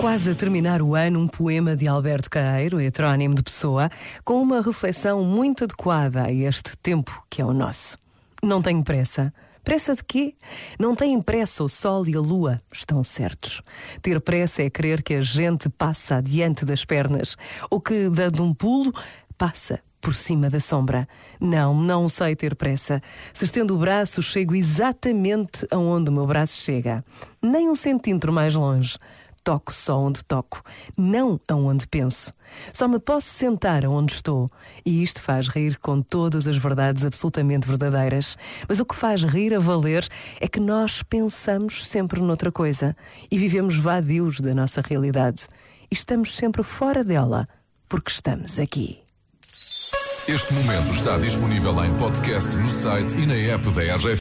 quase a terminar o ano um poema de Alberto Caeiro, heterónimo de Pessoa, com uma reflexão muito adequada a este tempo que é o nosso. Não tenho pressa. Pressa de quê? Não têm pressa o sol e a lua, estão certos. Ter pressa é crer que a gente passa adiante das pernas, ou que, dando um pulo, passa por cima da sombra. Não, não sei ter pressa. Se estendo o braço, chego exatamente aonde o meu braço chega. Nem um centímetro mais longe toco só onde toco, não aonde penso. Só me posso sentar aonde estou. E isto faz rir com todas as verdades absolutamente verdadeiras. Mas o que faz rir a valer é que nós pensamos sempre noutra coisa e vivemos vadios da nossa realidade. E estamos sempre fora dela, porque estamos aqui. Este momento está disponível em podcast no site e na app da RGF.